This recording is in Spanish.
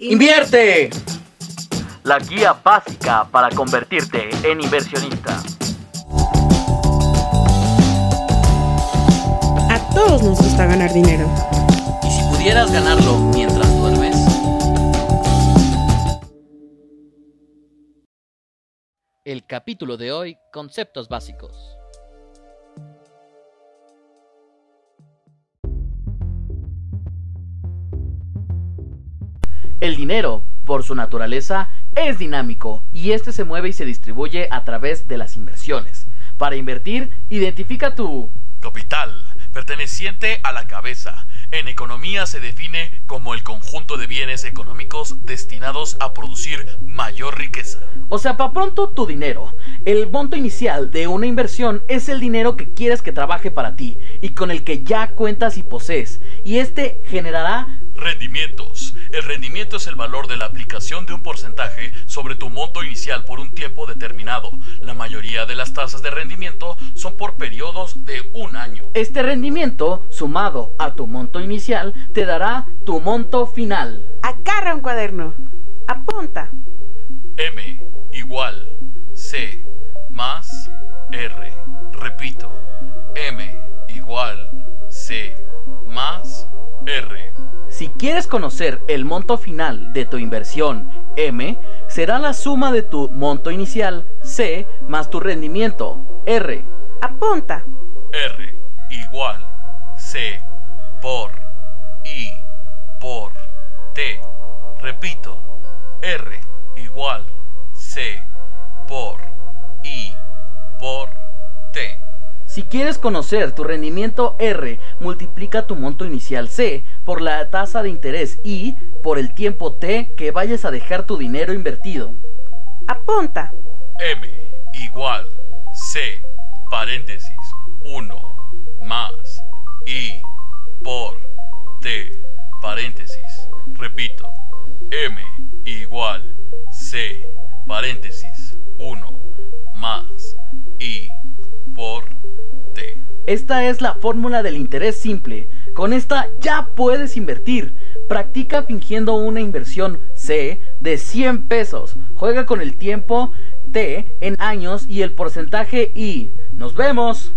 ¡Invierte! La guía básica para convertirte en inversionista. A todos nos gusta ganar dinero. ¿Y si pudieras ganarlo mientras duermes? El capítulo de hoy, conceptos básicos. El dinero, por su naturaleza, es dinámico y este se mueve y se distribuye a través de las inversiones. Para invertir, identifica tu Capital, perteneciente a la cabeza. En economía se define como el conjunto de bienes económicos destinados a producir mayor riqueza. O sea, para pronto tu dinero. El monto inicial de una inversión es el dinero que quieres que trabaje para ti y con el que ya cuentas y posees. Y este generará Rendimientos. El rendimiento es el valor de la aplicación de un porcentaje sobre tu monto inicial por un tiempo determinado. La mayoría de las tasas de rendimiento son por periodos de un año. Este rendimiento, sumado a tu monto inicial, te dará tu monto final. Agarra un cuaderno. Apunta. Si quieres conocer el monto final de tu inversión M, será la suma de tu monto inicial C más tu rendimiento R. Apunta. R igual C por I por T. Repito, R quieres conocer tu rendimiento R, multiplica tu monto inicial C por la tasa de interés I por el tiempo T que vayas a dejar tu dinero invertido. Apunta. M igual C paréntesis 1 más I por T paréntesis. Repito, M igual C paréntesis 1 más I. Esta es la fórmula del interés simple. Con esta ya puedes invertir. Practica fingiendo una inversión C de 100 pesos. Juega con el tiempo T en años y el porcentaje I. Nos vemos.